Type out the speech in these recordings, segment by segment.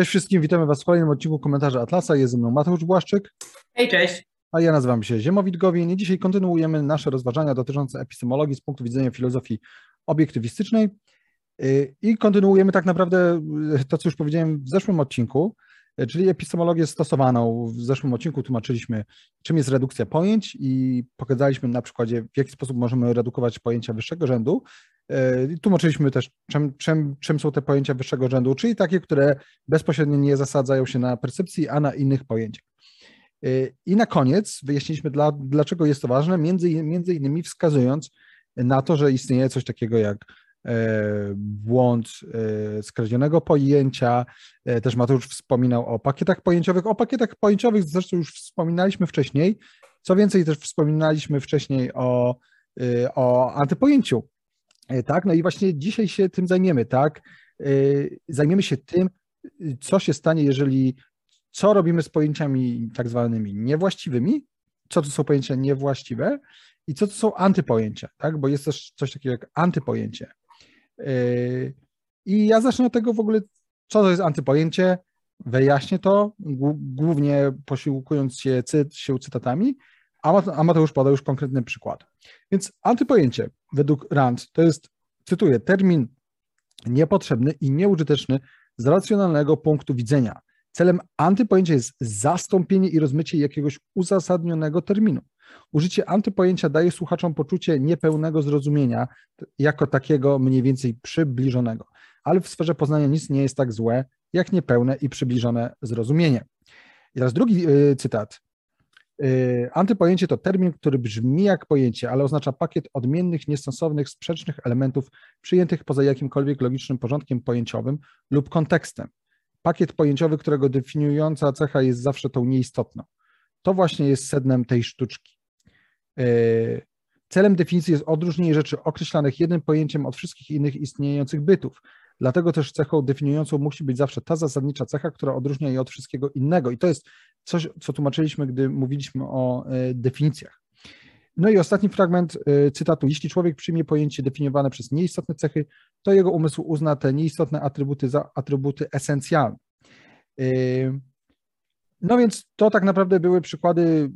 Cześć wszystkim, witamy Was w kolejnym odcinku Komentarza Atlasa. Jest ze mną Mateusz Błaszczyk. Hej, cześć. A ja nazywam się Ziemowit Gowin i dzisiaj kontynuujemy nasze rozważania dotyczące epistemologii z punktu widzenia filozofii obiektywistycznej. Y, I kontynuujemy tak naprawdę y, to, co już powiedziałem w zeszłym odcinku, czyli epistemologię stosowaną. W zeszłym odcinku tłumaczyliśmy, czym jest redukcja pojęć i pokazaliśmy na przykładzie, w jaki sposób możemy redukować pojęcia wyższego rzędu. Tłumaczyliśmy też, czym, czym, czym są te pojęcia wyższego rzędu, czyli takie, które bezpośrednio nie zasadzają się na percepcji, a na innych pojęciach. I na koniec wyjaśniliśmy, dla, dlaczego jest to ważne, między, między innymi wskazując na to, że istnieje coś takiego jak E, błąd e, skradzionego pojęcia. E, też Mateusz wspominał o pakietach pojęciowych. O pakietach pojęciowych zresztą już wspominaliśmy wcześniej. Co więcej, też wspominaliśmy wcześniej o, o antypojęciu. Tak, no i właśnie dzisiaj się tym zajmiemy, tak? Zajmiemy się tym, co się stanie, jeżeli co robimy z pojęciami tak zwanymi niewłaściwymi, co to są pojęcia niewłaściwe i co to są antypojęcia, tak? Bo jest też coś takiego jak antypojęcie. Yy, I ja zacznę od tego w ogóle, co to jest antypojęcie, wyjaśnię to, głównie posiłkując się, cyt, się cytatami, a Mateusz poda już konkretny przykład. Więc antypojęcie według Rand to jest, cytuję, termin niepotrzebny i nieużyteczny z racjonalnego punktu widzenia. Celem antypojęcia jest zastąpienie i rozmycie jakiegoś uzasadnionego terminu. Użycie antypojęcia daje słuchaczom poczucie niepełnego zrozumienia, jako takiego mniej więcej przybliżonego. Ale w sferze poznania nic nie jest tak złe, jak niepełne i przybliżone zrozumienie. I teraz drugi y, cytat. Y, antypojęcie to termin, który brzmi jak pojęcie, ale oznacza pakiet odmiennych, niestosownych, sprzecznych elementów przyjętych poza jakimkolwiek logicznym porządkiem pojęciowym lub kontekstem. Pakiet pojęciowy, którego definiująca cecha jest zawsze tą nieistotną. To właśnie jest sednem tej sztuczki. E, celem definicji jest odróżnienie rzeczy określanych jednym pojęciem od wszystkich innych istniejących bytów. Dlatego też cechą definiującą musi być zawsze ta zasadnicza cecha, która odróżnia je od wszystkiego innego. I to jest coś, co tłumaczyliśmy, gdy mówiliśmy o e, definicjach. No i ostatni fragment e, cytatu. Jeśli człowiek przyjmie pojęcie definiowane przez nieistotne cechy, to jego umysł uzna te nieistotne atrybuty za atrybuty esencjalne. No więc to tak naprawdę były przykłady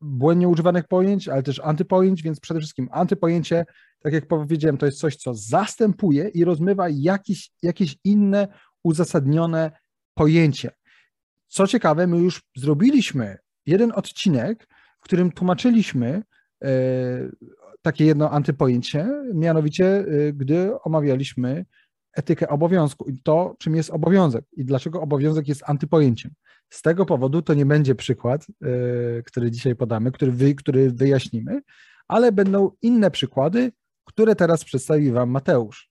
błędnie używanych pojęć, ale też antypojęć, więc przede wszystkim antypojęcie, tak jak powiedziałem, to jest coś, co zastępuje i rozmywa jakieś, jakieś inne uzasadnione pojęcie. Co ciekawe, my już zrobiliśmy jeden odcinek, w którym tłumaczyliśmy e, takie jedno antypojęcie, mianowicie e, gdy omawialiśmy etykę obowiązku i to, czym jest obowiązek i dlaczego obowiązek jest antypojęciem. Z tego powodu to nie będzie przykład, yy, który dzisiaj podamy, który, wy, który wyjaśnimy, ale będą inne przykłady, które teraz przedstawi Wam Mateusz.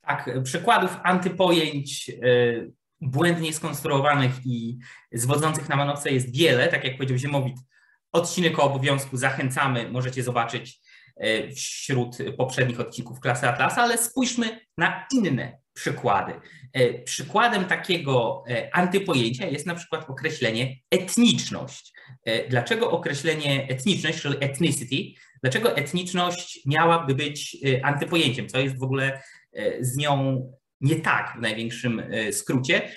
Tak, przykładów antypojęć yy, błędnie skonstruowanych i zwodzących na manowce jest wiele. Tak jak powiedział Ziemowit, odcinek o obowiązku zachęcamy, możecie zobaczyć yy, wśród poprzednich odcinków klasy Atlasa, ale spójrzmy na inne przykłady. E, przykładem takiego e, antypojęcia jest na przykład określenie etniczność. E, dlaczego określenie etniczność, czyli ethnicity, dlaczego etniczność miałaby być antypojęciem? Co jest w ogóle z nią nie tak w największym skrócie,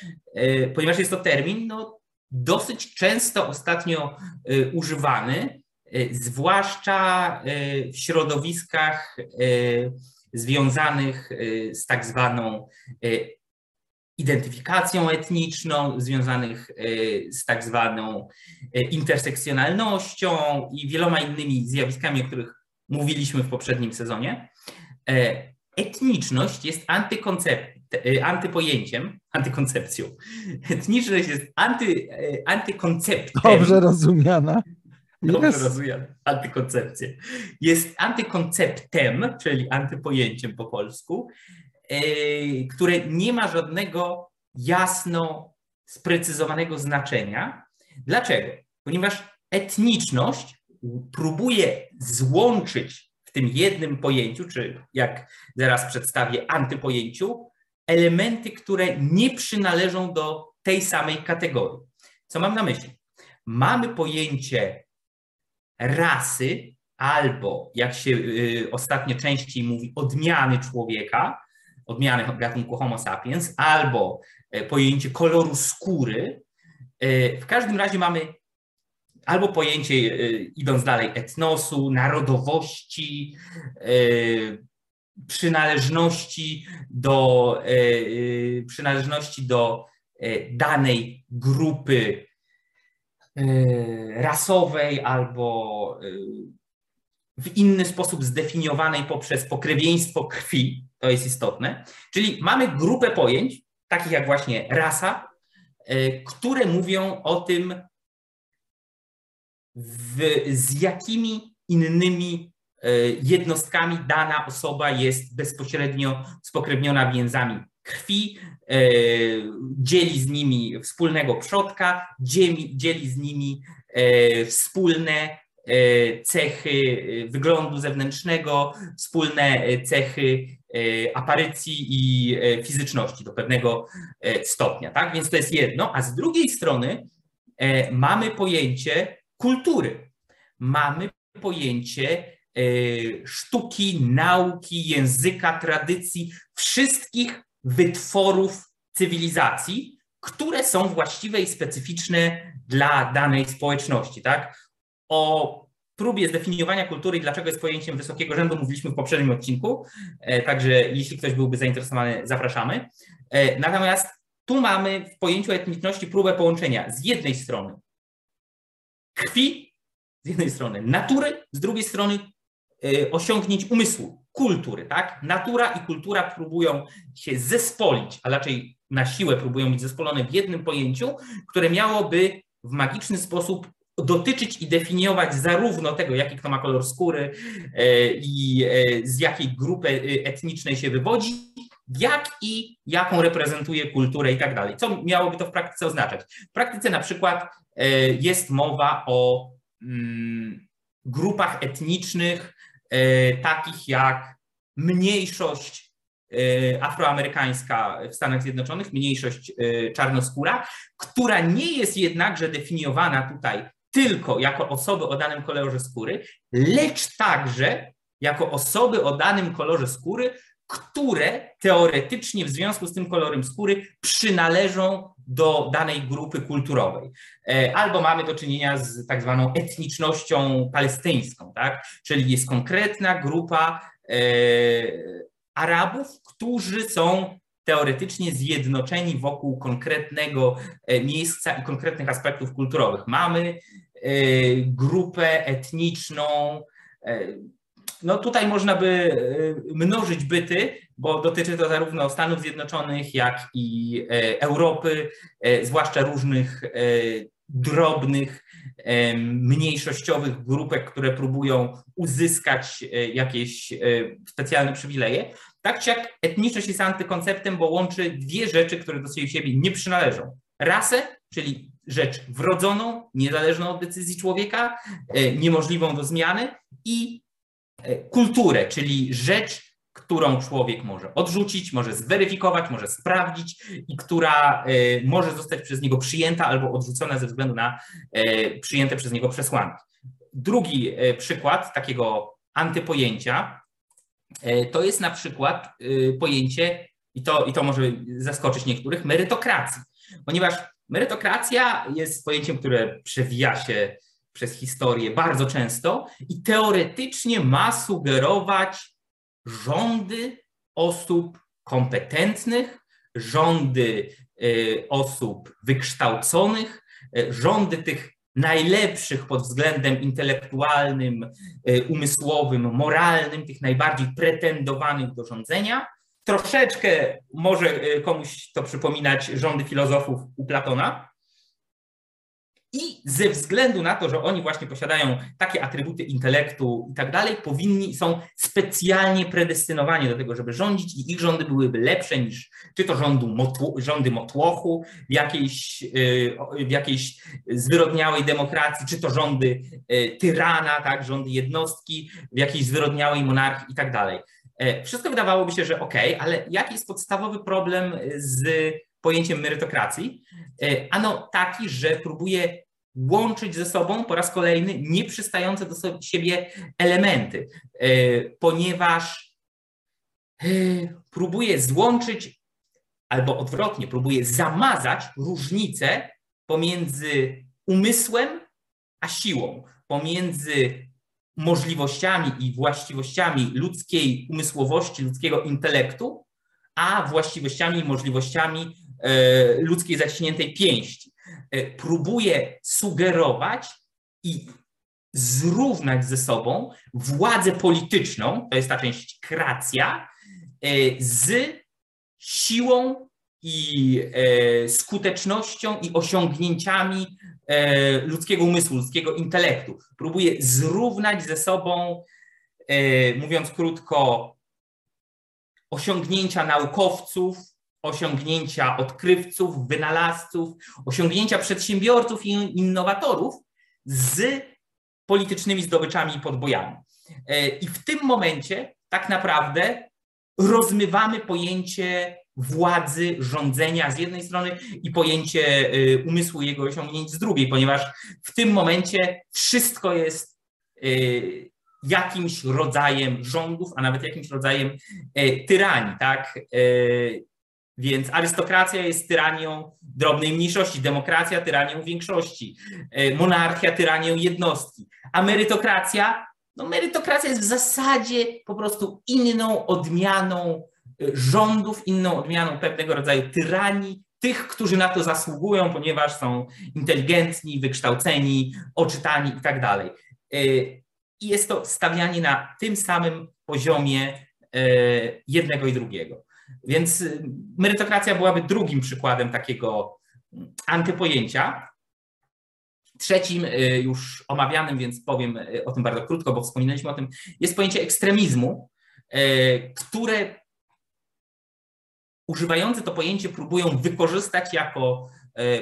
ponieważ jest to termin no, dosyć często ostatnio używany, zwłaszcza w środowiskach związanych y, z tak zwaną y, identyfikacją etniczną, związanych y, z tak zwaną intersekcjonalnością i wieloma innymi zjawiskami, o których mówiliśmy w poprzednim sezonie. E, etniczność jest antypojęciem, antykoncepcją. Etniczność jest anty, antykonceptem. Dobrze rozumiana. Dobrze yes. rozumiem antykoncepcję. Jest antykonceptem, czyli antypojęciem po polsku, yy, które nie ma żadnego jasno sprecyzowanego znaczenia. Dlaczego? Ponieważ etniczność próbuje złączyć w tym jednym pojęciu, czy jak zaraz przedstawię, antypojęciu, elementy, które nie przynależą do tej samej kategorii. Co mam na myśli? Mamy pojęcie rasy, albo jak się y, ostatnio częściej mówi, odmiany człowieka, odmiany gatunku Homo sapiens, albo pojęcie koloru skóry. W każdym razie mamy albo pojęcie, idąc dalej, etnosu, narodowości, przynależności do, przynależności do danej grupy rasowej albo w inny sposób zdefiniowanej poprzez pokrewieństwo krwi, to jest istotne. Czyli mamy grupę pojęć, takich jak właśnie rasa, e, które mówią o tym, w, z jakimi innymi jednostkami dana osoba jest bezpośrednio spokrewniona więzami krwi, e, dzieli z nimi wspólnego przodka, dzieli, z nimi wspólne E, cechy e, wyglądu zewnętrznego, wspólne e, cechy aparycji i fizyczności do pewnego stopnia. Tak? Więc to jest jedno, a z drugiej strony mamy pojęcie kultury. Mamy pojęcie sztuki, nauki, języka, tradycji, wszystkich wytworów cywilizacji, które są właściwe i specyficzne dla danej społeczności. Tak? O próbie zdefiniowania kultury i dlaczego jest pojęciem wysokiego rzędu mówiliśmy w poprzednim odcinku, e, także jeśli ktoś byłby zainteresowany, zapraszamy. E, natomiast tu mamy w pojęciu etniczności próbę połączenia z jednej strony krwi, z jednej strony natury, z drugiej strony e, osiągnięć umysłu, kultury. Tak? Natura i kultura próbują się zespolić, a raczej na siłę próbują być zespolone w jednym pojęciu, które miałoby w magiczny sposób dotyczyć i definiować zarówno tego, jaki kto ma kolor skóry e, i e, z jakiej grupy e, etnicznej się wywodzi, jak i jaką reprezentuje kulturę i tak dalej. Co miałoby to w praktyce oznaczać? W praktyce na przykład jest mowa o mm, grupach etnicznych, takich jak mniejszość E, afroamerykańska w Stanach Zjednoczonych, mniejszość e, czarnoskóra, która nie jest jednakże definiowana tutaj tylko jako osoby o danym kolorze skóry, lecz także jako osoby o danym kolorze skóry, które teoretycznie w związku z tym kolorem skóry przynależą do danej grupy kulturowej. E, albo mamy do czynienia z tak zwaną etnicznością palestyńską, tak? czyli jest konkretna grupa Arabów, którzy są teoretycznie zjednoczeni wokół konkretnego e, miejsca i konkretnych aspektów kulturowych. Mamy e, grupę etniczną, e, no tutaj można by mnożyć byty, bo dotyczy to zarówno Stanów Zjednoczonych, jak i Europy, zwłaszcza różnych drobnych, mniejszościowych grupek, które próbują uzyskać jakieś specjalne przywileje. Tak czy jak etniczność jest antykonceptem, bo łączy dwie rzeczy, które do siebie nie przynależą. Rasę, czyli rzecz wrodzoną, niezależną od decyzji człowieka, e, niemożliwą do zmiany i e, kulturę, czyli rzecz, którą człowiek może odrzucić, może zweryfikować, może sprawdzić i która e, może zostać przez niego przyjęta albo odrzucona ze względu na przyjęte przez niego przesłanki. Drugi przykład takiego antypojęcia E, to jest na przykład pojęcie, i to, i to może zaskoczyć niektórych, merytokracji. Ponieważ merytokracja jest pojęciem, które przewija się przez historię bardzo często i teoretycznie ma sugerować rządy osób kompetentnych, rządy y, osób wykształconych, y, rządy tych najlepszych pod względem intelektualnym, e, umysłowym, moralnym, tych najbardziej pretendowanych do rządzenia. Troszeczkę może komuś to przypominać rządy filozofów u Platona, i ze względu na to, że oni właśnie posiadają takie atrybuty intelektu i tak dalej, powinni, są specjalnie predestynowani do tego, żeby rządzić i ich rządy byłyby lepsze niż czy to rządu rządy motłochu w jakiejś, y, w jakiejś zwyrodniałej demokracji, czy to rządy y, tyrana, tak, rządy jednostki w jakiejś zwyrodniałej monarchii i tak dalej. E, wszystko wydawałoby się, że ok, ale jaki jest podstawowy problem z pojęciem merytokracji? E, ano taki, że próbuje łączyć ze sobą po raz kolejny nieprzystające do siebie elementy, e, ponieważ próbuje złączyć albo odwrotnie, próbuje zamazać różnicę pomiędzy umysłem a siłą, pomiędzy możliwościami i właściwościami ludzkiej umysłowości, ludzkiego intelektu, a właściwościami i możliwościami e, ludzkiej zaciśniętej pięści. E, próbuje sugerować i zrównać ze sobą władzę polityczną, to jest ta część kracja, e, z siłą i skutecznością i osiągnięciami ludzkiego umysłu, ludzkiego intelektu. Próbuje zrównać ze sobą, mówiąc krótko, osiągnięcia naukowców, osiągnięcia odkrywców, wynalazców, osiągnięcia przedsiębiorców i innowatorów z politycznymi zdobyczami i podbojami. E, I w tym momencie tak naprawdę rozmywamy pojęcie władzy, rządzenia z jednej strony i pojęcie e, umysłu i jego osiągnięć z drugiej, ponieważ w tym momencie wszystko jest e, jakimś rodzajem rządów, a nawet jakimś rodzajem tyranii, tak? Więc arystokracja jest tyranią drobnej mniejszości, demokracja tyranią większości, e, monarchia tyranią jednostki, a merytokracja, no merytokracja jest w zasadzie po prostu inną odmianą e, rządów, inną odmianą pewnego rodzaju tyranii, tych, którzy na to zasługują, ponieważ są inteligentni, wykształceni, oczytani i tak dalej. E, I jest to stawianie na tym samym poziomie jednego i drugiego. Więc y, merytokracja byłaby drugim przykładem takiego antypojęcia. Trzecim, y, już omawianym, więc powiem y, o tym bardzo krótko, bo wspominaliśmy o tym, jest pojęcie ekstremizmu, które używający to pojęcie próbują wykorzystać jako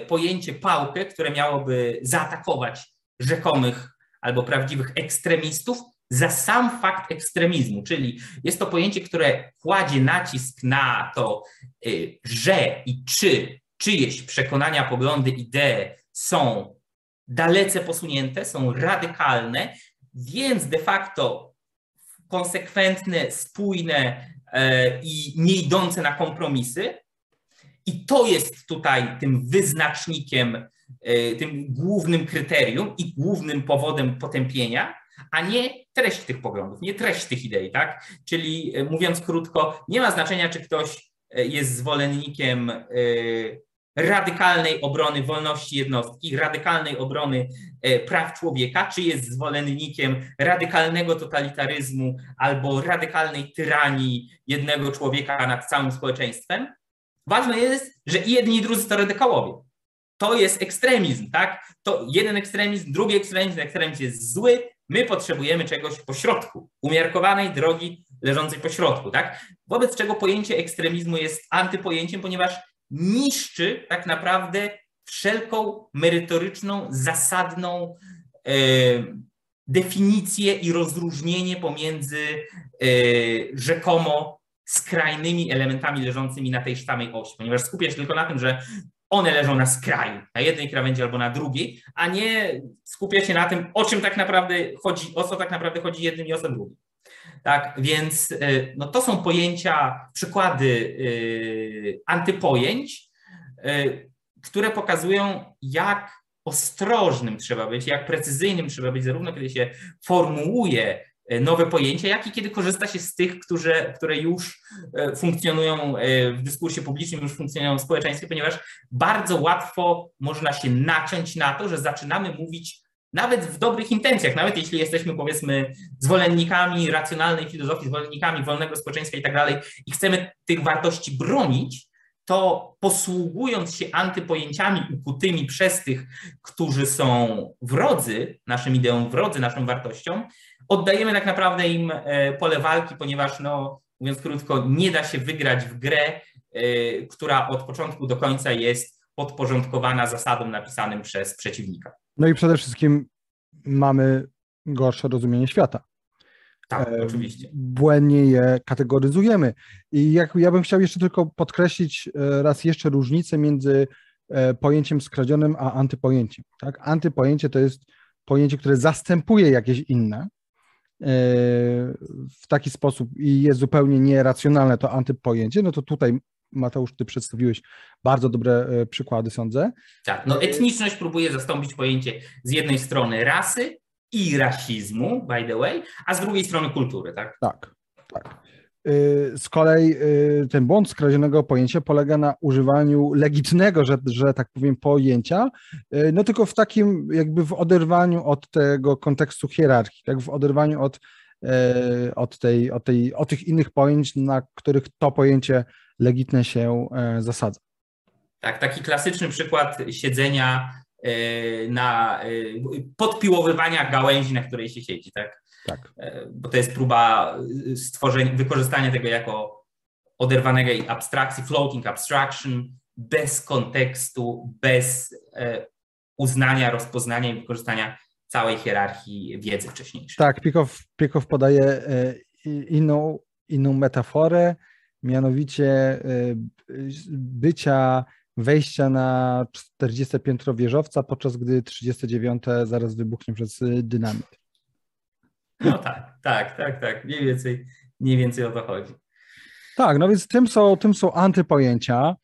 pojęcie pałkę, które miałoby zaatakować rzekomych albo prawdziwych ekstremistów, za sam fakt ekstremizmu, czyli jest to pojęcie, które kładzie nacisk na to, y, że i czy czyjeś przekonania, poglądy, idee są dalece posunięte, są radykalne, więc de facto konsekwentne, spójne e, i nie idące na kompromisy. I to jest tutaj tym wyznacznikiem, e, tym głównym kryterium i głównym powodem potępienia a nie treść tych poglądów, nie treść tych idei, tak? Czyli e, mówiąc krótko, nie ma znaczenia, czy ktoś e, jest zwolennikiem e, radykalnej obrony wolności jednostki, radykalnej obrony praw człowieka, czy jest zwolennikiem radykalnego totalitaryzmu albo radykalnej tyranii jednego człowieka nad całym społeczeństwem. Ważne jest, że i jedni i drudzy to radykałowie. To jest ekstremizm, tak? To jeden ekstremizm, drugi ekstremizm, ekstremizm jest zły, My potrzebujemy czegoś pośrodku, umiarkowanej drogi leżącej pośrodku, tak? Wobec czego pojęcie ekstremizmu jest antypojęciem, ponieważ niszczy tak naprawdę wszelką merytoryczną, zasadną e, definicję i rozróżnienie pomiędzy e, rzekomo skrajnymi elementami leżącymi na tej samej osi, ponieważ skupia się tylko na tym, że one leżą na skraju, na jednej krawędzi albo na drugiej, a nie skupia się na tym, o czym tak naprawdę chodzi, o co tak naprawdę chodzi jednym i o co drugim. Tak, więc y, no to są pojęcia, przykłady y, antypojęć, y, które pokazują, jak ostrożnym trzeba być, jak precyzyjnym trzeba być, zarówno kiedy się formułuje nowe pojęcia, jak i kiedy korzysta się z tych, które, które już e, funkcjonują e, w dyskursie publicznym, już funkcjonują w społeczeństwie, ponieważ bardzo łatwo można się naciąć na to, że zaczynamy mówić nawet w dobrych intencjach, nawet jeśli jesteśmy powiedzmy zwolennikami racjonalnej filozofii, zwolennikami wolnego społeczeństwa i tak dalej i chcemy tych wartości bronić, to posługując się antypojęciami ukutymi przez tych, którzy są wrodzy naszym ideom, wrodzy naszym wartościom, oddajemy tak naprawdę im e, pole walki, ponieważ, no, mówiąc krótko, nie da się wygrać w grę, e, która od początku do końca jest podporządkowana zasadom napisanym przez przeciwnika. No i przede wszystkim mamy gorsze rozumienie świata. Tak, e, oczywiście. Błędnie je kategoryzujemy. I jak, ja bym chciał jeszcze tylko podkreślić raz jeszcze różnicę między pojęciem skradzionym a antypojęciem. Tak? Antypojęcie to jest pojęcie, które zastępuje jakieś inne, w taki sposób i jest zupełnie nieracjonalne to antypojęcie, no to tutaj Mateusz, ty przedstawiłeś bardzo dobre e, przykłady, sądzę. Tak, no etniczność próbuje zastąpić pojęcie z jednej strony rasy i rasizmu, by the way, a z drugiej strony kultury, tak? Tak, tak. E, z kolei e, ten błąd skradzionego pojęcia polega na używaniu legitnego, że, że tak powiem, pojęcia, no tylko w takim jakby w oderwaniu od tego kontekstu hierarchii, tak w oderwaniu od, od, tej, od, tej, od tych innych pojęć, na których to pojęcie legitne się zasadza. Tak, taki klasyczny przykład siedzenia na e, podpiłowywania gałęzi, na której się siedzi, tak? Tak. Bo to jest próba stworzenia, wykorzystania tego jako oderwanej abstrakcji, floating abstraction, bez kontekstu, bez uznania, rozpoznania i wykorzystania całej hierarchii wiedzy wcześniejszej. Tak, Pikow, Pikow podaje inną, inną metaforę, mianowicie bycia wejścia na 40 piętro wieżowca, podczas gdy 39 zaraz wybuchnie przez y, dynamit. No tak, tak, tak, tak. Mniej więcej, mniej więcej o to chodzi. Tak, no więc tym są, tym są antypojęcia.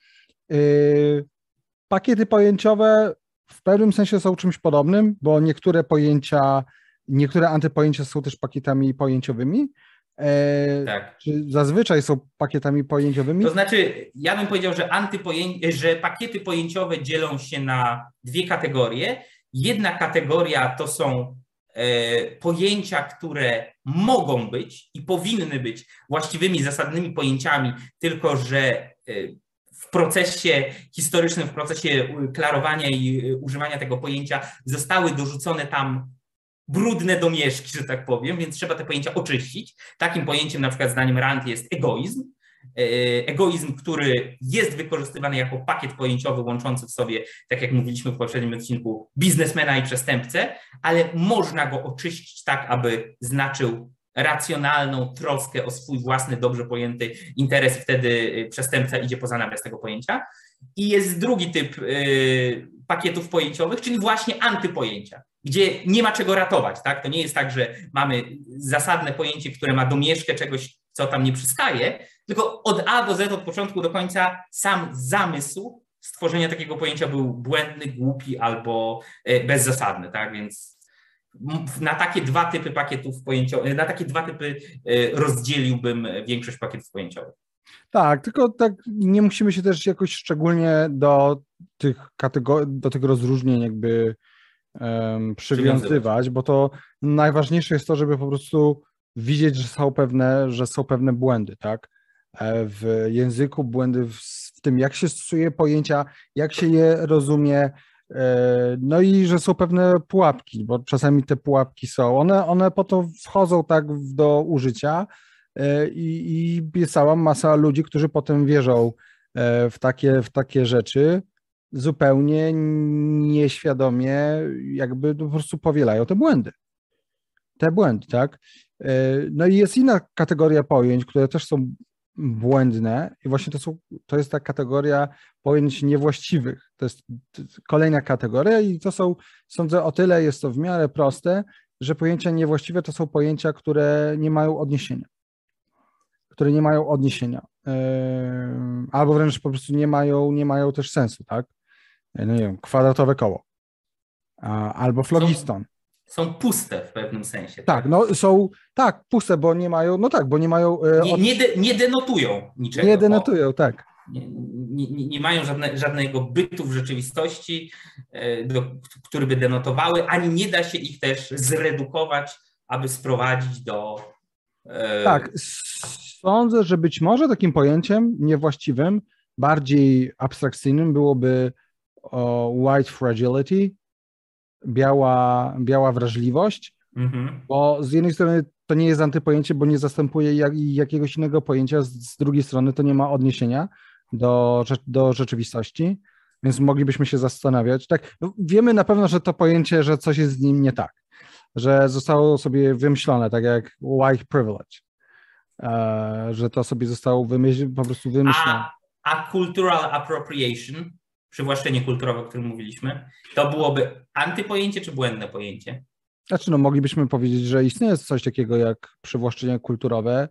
Yy, pakiety pojęciowe w pewnym sensie są czymś podobnym, bo niektóre pojęcia, niektóre antypojęcia są też pakietami pojęciowymi, E, tak. Czy zazwyczaj są pakietami pojęciowymi? To znaczy, ja bym powiedział, że, antypojęci, że pakiety pojęciowe dzielą się na dwie kategorie. Jedna kategoria to są e, pojęcia, które mogą być i powinny być właściwymi, zasadnymi pojęciami, tylko że e, w procesie historycznym, w procesie klarowania i używania tego pojęcia zostały dorzucone tam brudne domieszki, że tak powiem, więc trzeba te pojęcia oczyścić. Takim pojęciem, na przykład zdaniem Rand, jest egoizm. E, egoizm, który jest wykorzystywany jako pakiet pojęciowy łączący w sobie, tak jak mówiliśmy w poprzednim odcinku, biznesmena i przestępcę, ale można go oczyścić tak, aby znaczył racjonalną troskę o swój własny, dobrze pojęty interes, wtedy e, przestępca idzie poza nawias tego pojęcia. I jest drugi typ e, pakietów pojęciowych, czyli właśnie antypojęcia gdzie nie ma czego ratować. Tak? To nie jest tak, że mamy zasadne pojęcie, które ma domieszkę czegoś, co tam nie przystaje, tylko od A do Z, od początku do końca sam zamysł stworzenia takiego pojęcia był błędny, głupi albo e, bezzasadny. Tak? Więc na takie dwa typy pakietów pojęciowych, na takie dwa typy e, rozdzieliłbym większość pakietów pojęciowych. Tak, tylko tak nie musimy się też jakoś szczególnie do tych kategorii, do tego rozróżnień jakby um, przywiązywać, bo to najważniejsze jest to, żeby po prostu widzieć, że są pewne, że są pewne błędy, tak? E, w języku, błędy w, w tym, jak się stosuje pojęcia, jak się je rozumie, e, no i że są pewne pułapki, bo czasami te pułapki są. One, one po to wchodzą tak do użycia i, i jest cała masa ludzi, którzy potem wierzą w takie, w takie rzeczy zupełnie nieświadomie jakby po prostu powielają te błędy. Te błędy, tak? E, no i jest inna kategoria pojęć, które też są błędne i właśnie to, są, to jest ta kategoria pojęć niewłaściwych. To jest kolejna kategoria i to są, sądzę, o tyle jest to w miarę proste, że pojęcia niewłaściwe to są pojęcia, które nie mają odniesienia. Które nie mają odniesienia. E, albo wręcz po prostu nie mają, nie mają też sensu, tak? no nie wiem, kwadratowe koło. Albo flogiston. Są, są puste w pewnym sensie. Tak, tak, no są, tak, puste, bo nie mają, no tak, bo nie mają... E, nie, nie, de, nie denotują niczego. Nie denotują, tak. Nie, nie, nie, mają żadne, żadnego bytu w rzeczywistości, e, do, który by denotowały, ani nie da się ich też zredukować, aby sprowadzić do. E... Tak, sądzę, że być może takim pojęciem niewłaściwym, bardziej abstrakcyjnym byłoby white fragility, biała, biała wrażliwość, mhm. bo z jednej strony to nie jest antypojęcie, bo nie zastępuje jak, jakiegoś innego pojęcia, z, z drugiej strony to nie ma odniesienia do, do rzeczywistości, więc moglibyśmy się zastanawiać. Tak, no wiemy na pewno, że to pojęcie, że coś jest z nim nie tak, że zostało sobie wymyślone, tak jak white privilege, że to sobie zostało wymyśl, po prostu wymyślone. A, a cultural appropriation przywłaszczenie kulturowe, o którym mówiliśmy, to byłoby antypojęcie czy błędne pojęcie? Znaczy, no, moglibyśmy powiedzieć, że istnieje coś takiego jak przywłaszczenie kulturowe,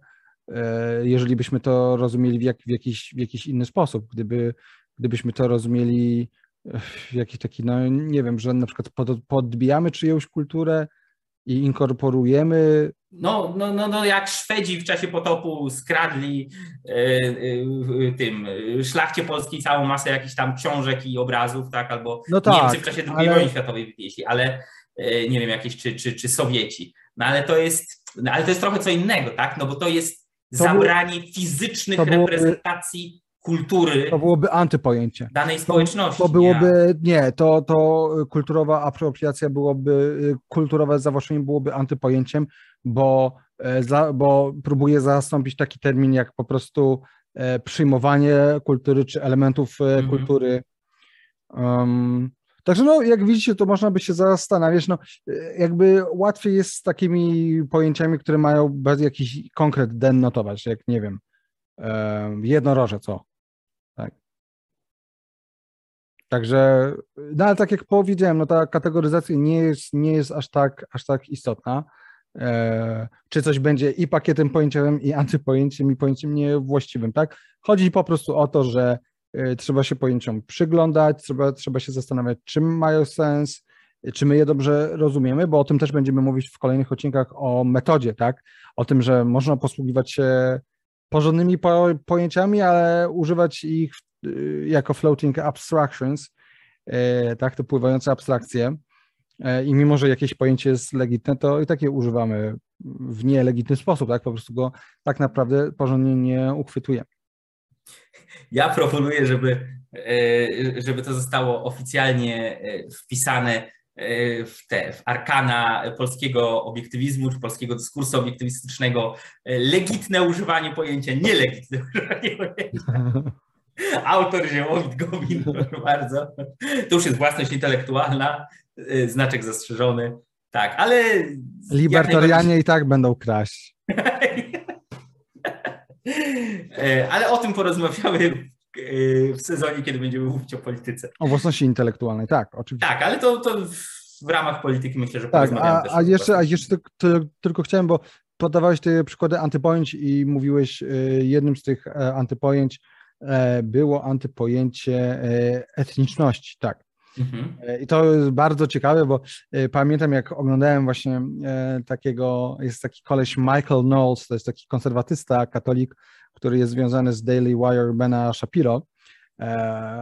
e, jeżeli byśmy to rozumieli w, jak, w, jakiś, w jakiś inny sposób. Gdyby, gdybyśmy to rozumieli w jakiś taki, no nie wiem, że na przykład pod, podbijamy czyjąś kulturę i inkorporujemy. No, no, no, no jak Szwedzi w czasie potopu skradli e, e, tym szlachcie polskiej całą masę jakichś tam książek i obrazów, tak, albo no tak, Niemcy w czasie II ale... wojny światowej wywieźli, ale E, nie wiem, jakieś, czy, czy, czy Sowieci. No ale to jest, no, ale to jest trochę co innego, tak? No bo to jest to zabranie fizycznych reprezentacji kultury. To byłoby antypojęcie. Danej społeczności. To, to byłoby, nie, to, to kulturowa apropriacja byłoby, kulturowe zawłaszczenie byłoby antypojęciem, bo, e, za, bo próbuje zastąpić taki termin jak po prostu e, przyjmowanie kultury czy elementów mhm. kultury. Um, Także no, jak widzicie, to można by się zastanawiać, no, jakby łatwiej jest z takimi pojęciami, które mają bez jakiś konkret denotować, jak nie wiem, jednoroże, co? Tak. Także, no ale tak jak powiedziałem, no ta kategoryzacja nie jest, nie jest aż tak, aż tak istotna. E, czy coś będzie i pakietem pojęciowym, i antypojęciem, i pojęciem niewłaściwym, tak? Chodzi po prostu o to, że Y, trzeba się pojęciom przyglądać, trzeba, trzeba się zastanawiać, czym mają sens, czy my je dobrze rozumiemy, bo o tym też będziemy mówić w kolejnych odcinkach o metodzie, tak? O tym, że można posługiwać się porządnymi po, pojęciami, ale używać ich y, jako floating abstractions, y, tak, to pływające abstrakcje. I mimo, że jakieś pojęcie jest legitne, to i takie używamy w nielegitny sposób, tak? Po prostu go tak naprawdę porządnie nie uchwytujemy. Ja proponuję, żeby, e, żeby to zostało oficjalnie e, wpisane e, w te w arkana polskiego obiektywizmu czy polskiego dyskursu obiektywistycznego legitne używanie pojęcia, nielegitne używanie pojęcia. Autor Ziemowit Gowin, proszę bardzo. To już jest własność intelektualna, znaczek zastrzeżony. Tak, ale. Libertarianie i tak będą kraść. E, ale o tym porozmawiamy w sezonie, kiedy będziemy mówić o polityce. O własności intelektualnej, tak, oczywiście. Tak, ale to, to w ramach polityki myślę, że tak, a, a jeszcze, a jeszcze tylko chciałem, bo podawałeś te przykłady antypojęć i mówiłeś, e, jednym z tych e, antypojęć było antypojęcie etniczności, tak. Mhm. I to jest bardzo ciekawe, bo pamiętam, jak oglądałem właśnie takiego, jest taki koleś Michael Knowles, to jest taki konserwatysta, katolik, który jest związany z Daily Wire Bena Shapiro.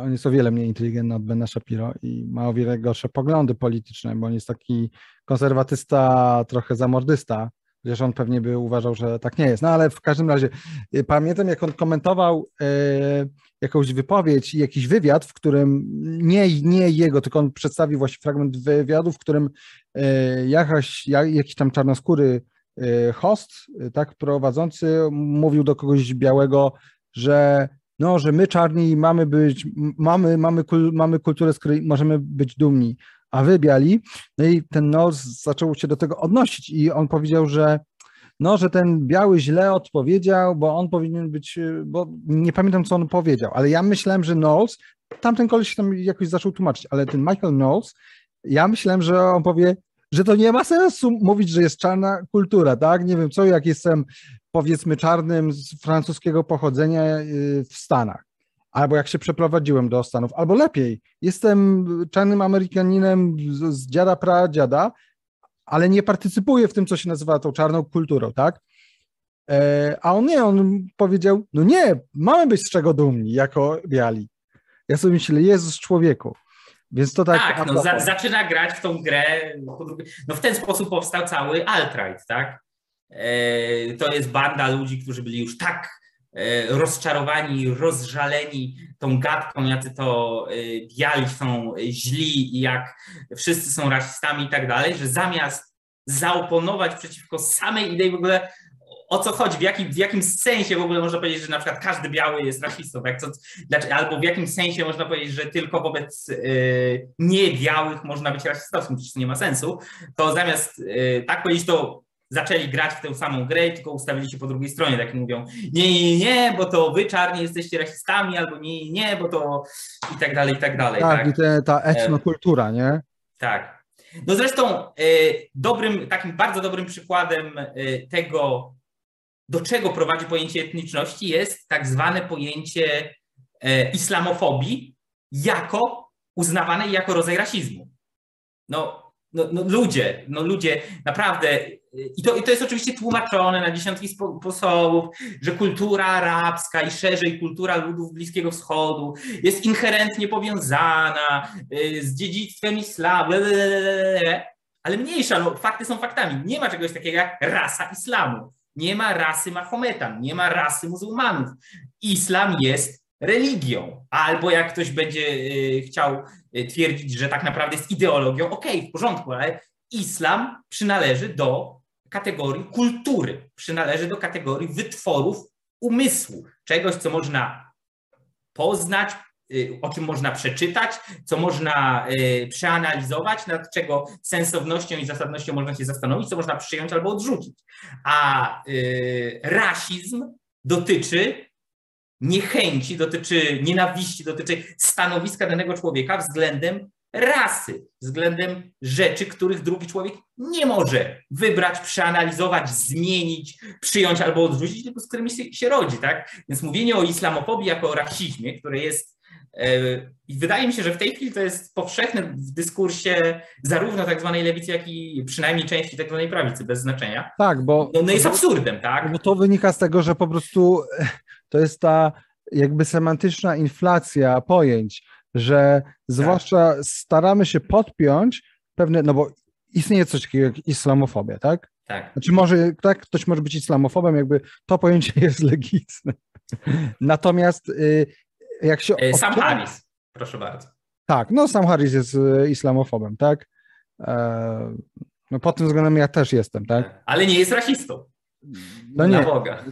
On jest o wiele mniej inteligentny od Bena Shapiro i ma o wiele gorsze poglądy polityczne, bo on jest taki konserwatysta, trochę zamordysta, chociaż on pewnie by uważał, że tak nie jest. No ale w każdym razie pamiętam, jak on komentował jakąś wypowiedź i jakiś wywiad, w którym nie, nie jego, tylko on przedstawił właśnie fragment wywiadu, w którym e, jakaś, jakiś tam czarnoskóry e, host, e, tak, prowadzący, mówił do kogoś białego, że no, że my czarni mamy być, mamy, mamy, mamy kulturę, z której możemy być dumni, a wy biali. No i ten nos zaczął się do tego odnosić i on powiedział, że no, że ten biały źle odpowiedział, bo on powinien być, bo nie pamiętam, co on powiedział, ale ja myślałem, że Knowles, tamten koleś się tam jakoś zaczął tłumaczyć, ale ten Michael Knowles, ja myślałem, że on powie, że to nie ma sensu mówić, że jest czarna kultura, tak? Nie wiem co, jak jestem powiedzmy czarnym z francuskiego pochodzenia y, w Stanach, albo jak się przeprowadziłem do Stanów, albo lepiej, jestem czarnym Amerykaninem z, z dziada pradziada, ale nie partycypuje w tym, co się nazywa tą czarną kulturą, tak? E, a on nie, on powiedział, no nie, mamy być z czego dumni jako biali. Ja sobie myślę, Jezus człowieku. Więc to tak. Tak, no, za, zaczyna grać w tą grę. No w ten sposób powstał cały alt-right, tak? E, to jest banda ludzi, którzy byli już tak rozczarowani, rozżaleni tą gadką, jacy to e, biali są źli i jak wszyscy są rasistami i tak dalej, że zamiast zaoponować przeciwko samej idei w ogóle o co chodzi, w jakim, w jakim sensie w ogóle można powiedzieć, że na przykład każdy biały jest rasistą, jak co, albo w jakim sensie można powiedzieć, że tylko wobec y, niebiałych można być rasistowskim, przecież nie ma sensu, to zamiast tak powiedzieć, to zaczęli grać w tę samą grę tylko ustawili się po drugiej stronie, tak mówią, nie, nie, nie, bo to wy czarni jesteście rasistami, albo nie, nie, bo to i tak dalej, i tak dalej. Tak, tak? i te, ta etnokultura, nie? Tak. No zresztą dobrym, takim bardzo dobrym przykładem tego, do czego prowadzi pojęcie etniczności, jest tak zwane pojęcie islamofobii jako uznawanej jako rodzaj rasizmu. No, no, no ludzie, no ludzie, naprawdę, i to, i to jest oczywiście tłumaczone na dziesiątki sposobów, że kultura arabska i szerzej kultura ludów Bliskiego Wschodu jest inherentnie powiązana y, z dziedzictwem islamu, ale mniejsza, no, fakty są faktami. Nie ma czegoś takiego jak rasa islamu. Nie ma rasy Mahometan, nie ma rasy muzułmanów. Islam jest religią. Albo jak ktoś będzie y, chciał y, twierdzić, że tak naprawdę jest ideologią, okej, okay, w porządku, ale islam przynależy do kategorii kultury, przynależy do kategorii wytworów umysłu, czegoś, co można poznać, y, o czym można przeczytać, co można przeanalizować, nad czego sensownością i zasadnością można się zastanowić, co można przyjąć albo odrzucić. A rasizm dotyczy niechęci, dotyczy nienawiści, dotyczy stanowiska danego człowieka względem rasy, względem rzeczy, których drugi człowiek nie może wybrać, przeanalizować, zmienić, przyjąć albo odrzucić, tylko z którymi się, się rodzi. Tak? Więc mówienie o islamofobii jako o rasizmie, które jest e, i wydaje mi się, że w tej chwili to jest powszechne w dyskursie zarówno tak zwanej lewicy, jak i przynajmniej części tak zwanej prawicy, bez znaczenia. Tak, bo... No, no jest absurdem, tak? Bo to wynika z tego, że po prostu to jest ta jakby semantyczna inflacja pojęć, że tak. zwłaszcza staramy się podpiąć pewne, no bo istnieje coś takiego jak islamofobia, tak? Tak. Znaczy może, tak, ktoś może być islamofobem, jakby to pojęcie jest legitne. Natomiast y, jak się... E, Sam Harris, proszę bardzo. Tak, no sam Harris jest y, islamofobem, tak? E, no pod tym względem ja też jestem, tak? Ale nie jest rasistą. No nie. Na Boga.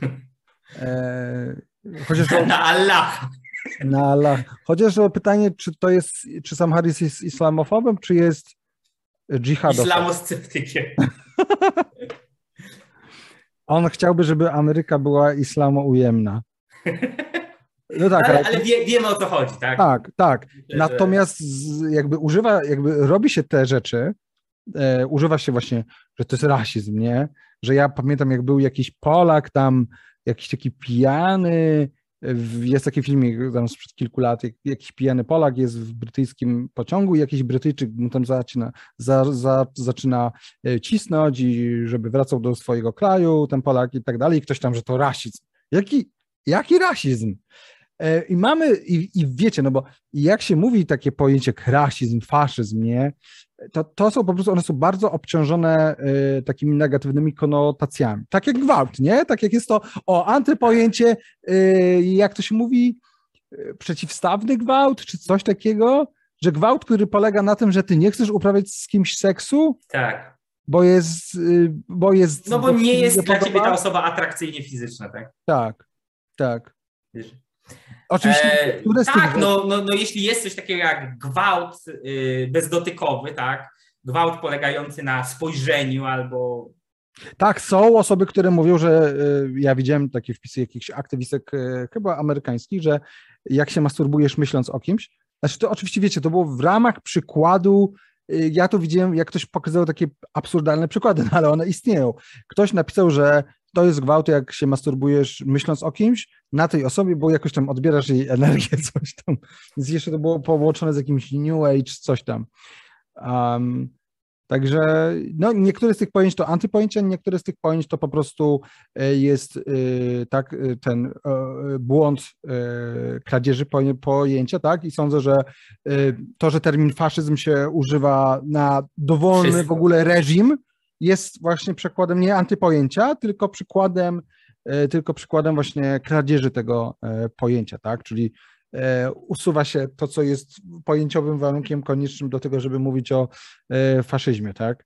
E, chociaż o, na Allah. Na Allah. Chociaż pytanie, czy to jest, czy sam Harris jest islamofobem, czy jest dżihadowcem? Islamosceptykiem. On chciałby, żeby Ameryka była islamoujemna. No tak, ale, ale wie, wiemy o co chodzi, tak? Tak, tak. Natomiast jakby używa, jakby robi się te rzeczy, e, używa się właśnie, że to jest rasizm, nie? Że ja pamiętam, jak był jakiś Polak tam, jakiś taki pijany, jest taki filmik tam sprzed kilku lat, jak, jakiś pijany Polak jest w brytyjskim pociągu i jakiś Brytyjczyk mu tam zaczyna, za, za, zaczyna e, cisnąć i żeby wracał do swojego kraju, ten Polak i tak dalej i ktoś tam, że to rasizm. Jaki, jaki rasizm? E, I mamy, i, i wiecie, no bo jak się mówi takie pojęcie jak rasizm, faszyzm, nie, to, to są po prostu, one są bardzo obciążone y, takimi negatywnymi konotacjami. Tak jak gwałt, nie? Tak jak jest to o antypojęcie, y, jak to się mówi, y, przeciwstawny gwałt, czy coś takiego, że gwałt, który polega na tym, że ty nie chcesz uprawiać z kimś seksu. Tak. Bo jest, bo jest. No bo nie jest dla ciebie ta osoba atrakcyjnie fizyczna, tak? Tak, tak. Wiesz. Oczywiście. E, tak, no, no, no jeśli jest coś takiego jak gwałt y, bezdotykowy, tak, gwałt polegający na spojrzeniu albo tak, są osoby, które mówią, że y, ja widziałem takie wpisy jakichś aktywistek y, chyba amerykańskich, że jak się masturbujesz myśląc o kimś, znaczy to oczywiście wiecie, to było w ramach przykładu, y, ja to widziałem, jak ktoś pokazał takie absurdalne przykłady, no ale one istnieją. Ktoś napisał, że to jest gwałt, jak się masturbujesz myśląc o kimś, na tej osobie, bo jakoś tam odbierasz jej energię, coś tam. Więc jeszcze to było połączone z jakimś New Age, coś tam. Um, także no, niektóre z tych pojęć to antypojęcia, niektóre z tych pojęć to po prostu e, jest e, tak e, ten błąd kradzieży pojęcia, tak? I sądzę, że to, że termin faszyzm się używa na dowolny Wszystko. w ogóle reżim, jest właśnie przykładem nie antypojęcia, tylko przykładem, e, tylko przykładem właśnie kradzieży tego e, pojęcia, tak? Czyli e, usuwa się to, co jest pojęciowym warunkiem koniecznym do tego, żeby mówić o faszyzmie, tak?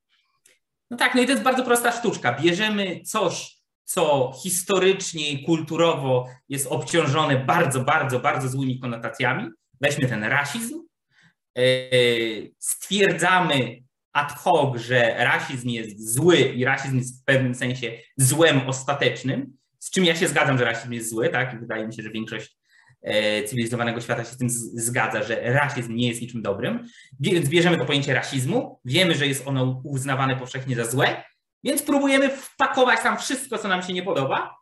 No tak, no i to jest bardzo prosta sztuczka. Bierzemy coś, co historycznie i kulturowo jest obciążone bardzo, bardzo, bardzo złymi konotacjami. Weźmy ten rasizm, stwierdzamy ad hoc, że rasizm jest zły i rasizm jest w pewnym sensie złem ostatecznym, z czym ja się zgadzam, że rasizm jest zły, tak? I wydaje mi się, że większość e, cywilizowanego świata się z tym zgadza, że rasizm nie jest niczym dobrym, więc bierzemy to pojęcie rasizmu, wiemy, że jest ono uznawane powszechnie za złe, więc próbujemy wpakować tam wszystko, co nam się nie podoba,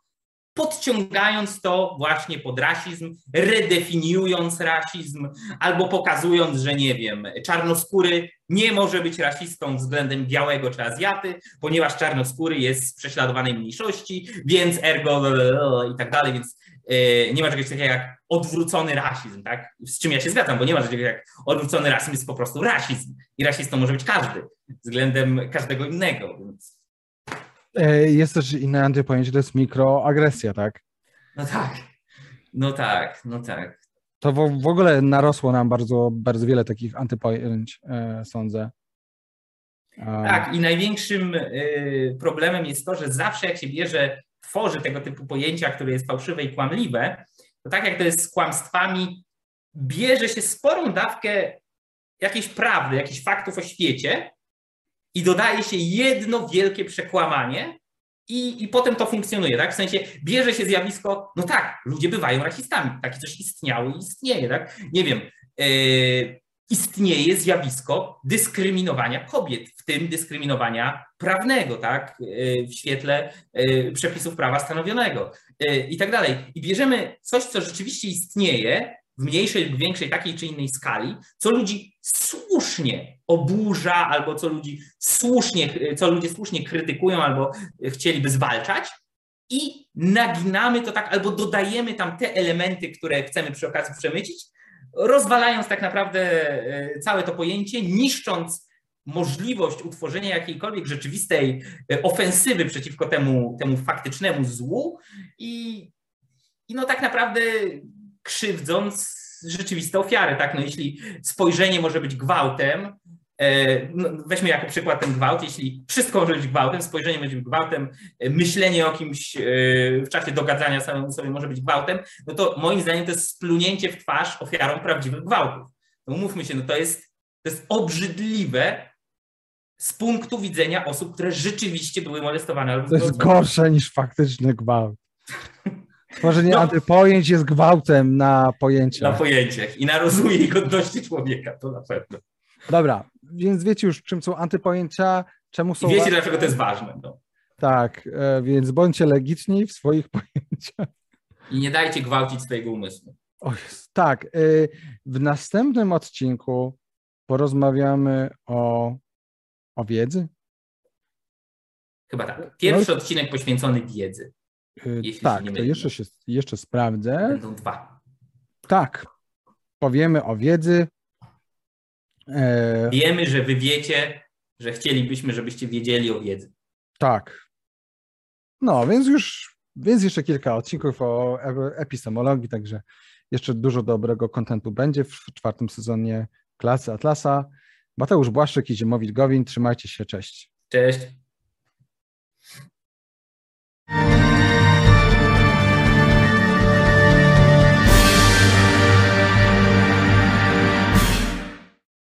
podciągając to właśnie pod rasizm, redefiniując rasizm, albo pokazując, że nie wiem, czarnoskóry nie może być rasistą względem białego czy Azjaty, ponieważ czarnoskóry jest z prześladowanej mniejszości, więc ergo i tak dalej, więc e, nie ma czegoś takiego jak odwrócony rasizm, tak? Z czym ja się zgadzam, bo nie ma czegoś jak odwrócony rasizm, jest po prostu rasizm i rasistą może być każdy względem każdego innego, więc jest też inne antypojęcie, to jest mikroagresja, tak? No tak, no tak, no tak. To w, w ogóle narosło nam bardzo, bardzo wiele takich antypojęć, e, sądzę. Tak, i największym e, problemem jest to, że zawsze jak się bierze, tworzy tego typu pojęcia, które jest fałszywe i kłamliwe, to tak jak to jest z kłamstwami, bierze się sporą dawkę jakiejś prawdy, jakichś faktów o świecie i dodaje się jedno wielkie przekłamanie i, i potem to funkcjonuje, tak? W sensie bierze się zjawisko, no tak, ludzie bywają rasistami, takie coś istniało i istnieje, tak? Nie wiem, yy, istnieje zjawisko dyskryminowania kobiet, w tym dyskryminowania prawnego, tak? Yy, w świetle yy, przepisów prawa stanowionego i tak dalej. I bierzemy coś, co rzeczywiście istnieje, w mniejszej lub większej takiej czy innej skali, co ludzi słusznie oburza, albo co ludzi słusznie, co ludzie słusznie krytykują albo chcieliby zwalczać i naginamy to tak, albo dodajemy tam te elementy, które chcemy przy okazji przemycić, rozwalając tak naprawdę e, całe to pojęcie, niszcząc możliwość utworzenia jakiejkolwiek rzeczywistej e, ofensywy przeciwko temu, temu faktycznemu złu i, i no tak naprawdę krzywdząc rzeczywiste ofiary, tak? No jeśli spojrzenie może być gwałtem, e, no weźmy jako przykład ten gwałt, jeśli wszystko może być gwałtem, spojrzenie może być gwałtem, e, myślenie o kimś e, w czasie dogadzania samemu sobie może być gwałtem, no to moim zdaniem to jest splunięcie w twarz ofiarom prawdziwych gwałtów. No umówmy się, no to jest, to jest obrzydliwe z punktu widzenia osób, które rzeczywiście były molestowane. Albo to jest gorsze niż faktyczny gwałt. Tworzenie no, antypojęć jest gwałtem na pojęciach. Na pojęciach i na rozumie i godności człowieka, to na pewno. Dobra, więc wiecie już, czym są antypojęcia, czemu są... I wiecie, dlaczego to jest ważne. No. Tak, e, więc bądźcie legiczni w swoich pojęciach. I nie dajcie gwałcić swojego umysłu. O tak, e, w następnym odcinku porozmawiamy o, o wiedzy. Chyba tak. Pierwszy no, odcinek poświęcony wiedzy. Y, tak, to jeszcze, się, jeszcze sprawdzę. Będą dwa. Tak, powiemy o wiedzy. E... Wiemy, że wy wiecie, że chcielibyśmy, żebyście wiedzieli o wiedzy. Tak. No, więc już, więc jeszcze kilka odcinków o epistemologii, także jeszcze dużo dobrego kontentu będzie w czwartym sezonie klasy Atlasa. Mateusz Błaszczyk i Ziemowit Gowin, trzymajcie się, cześć. Cześć.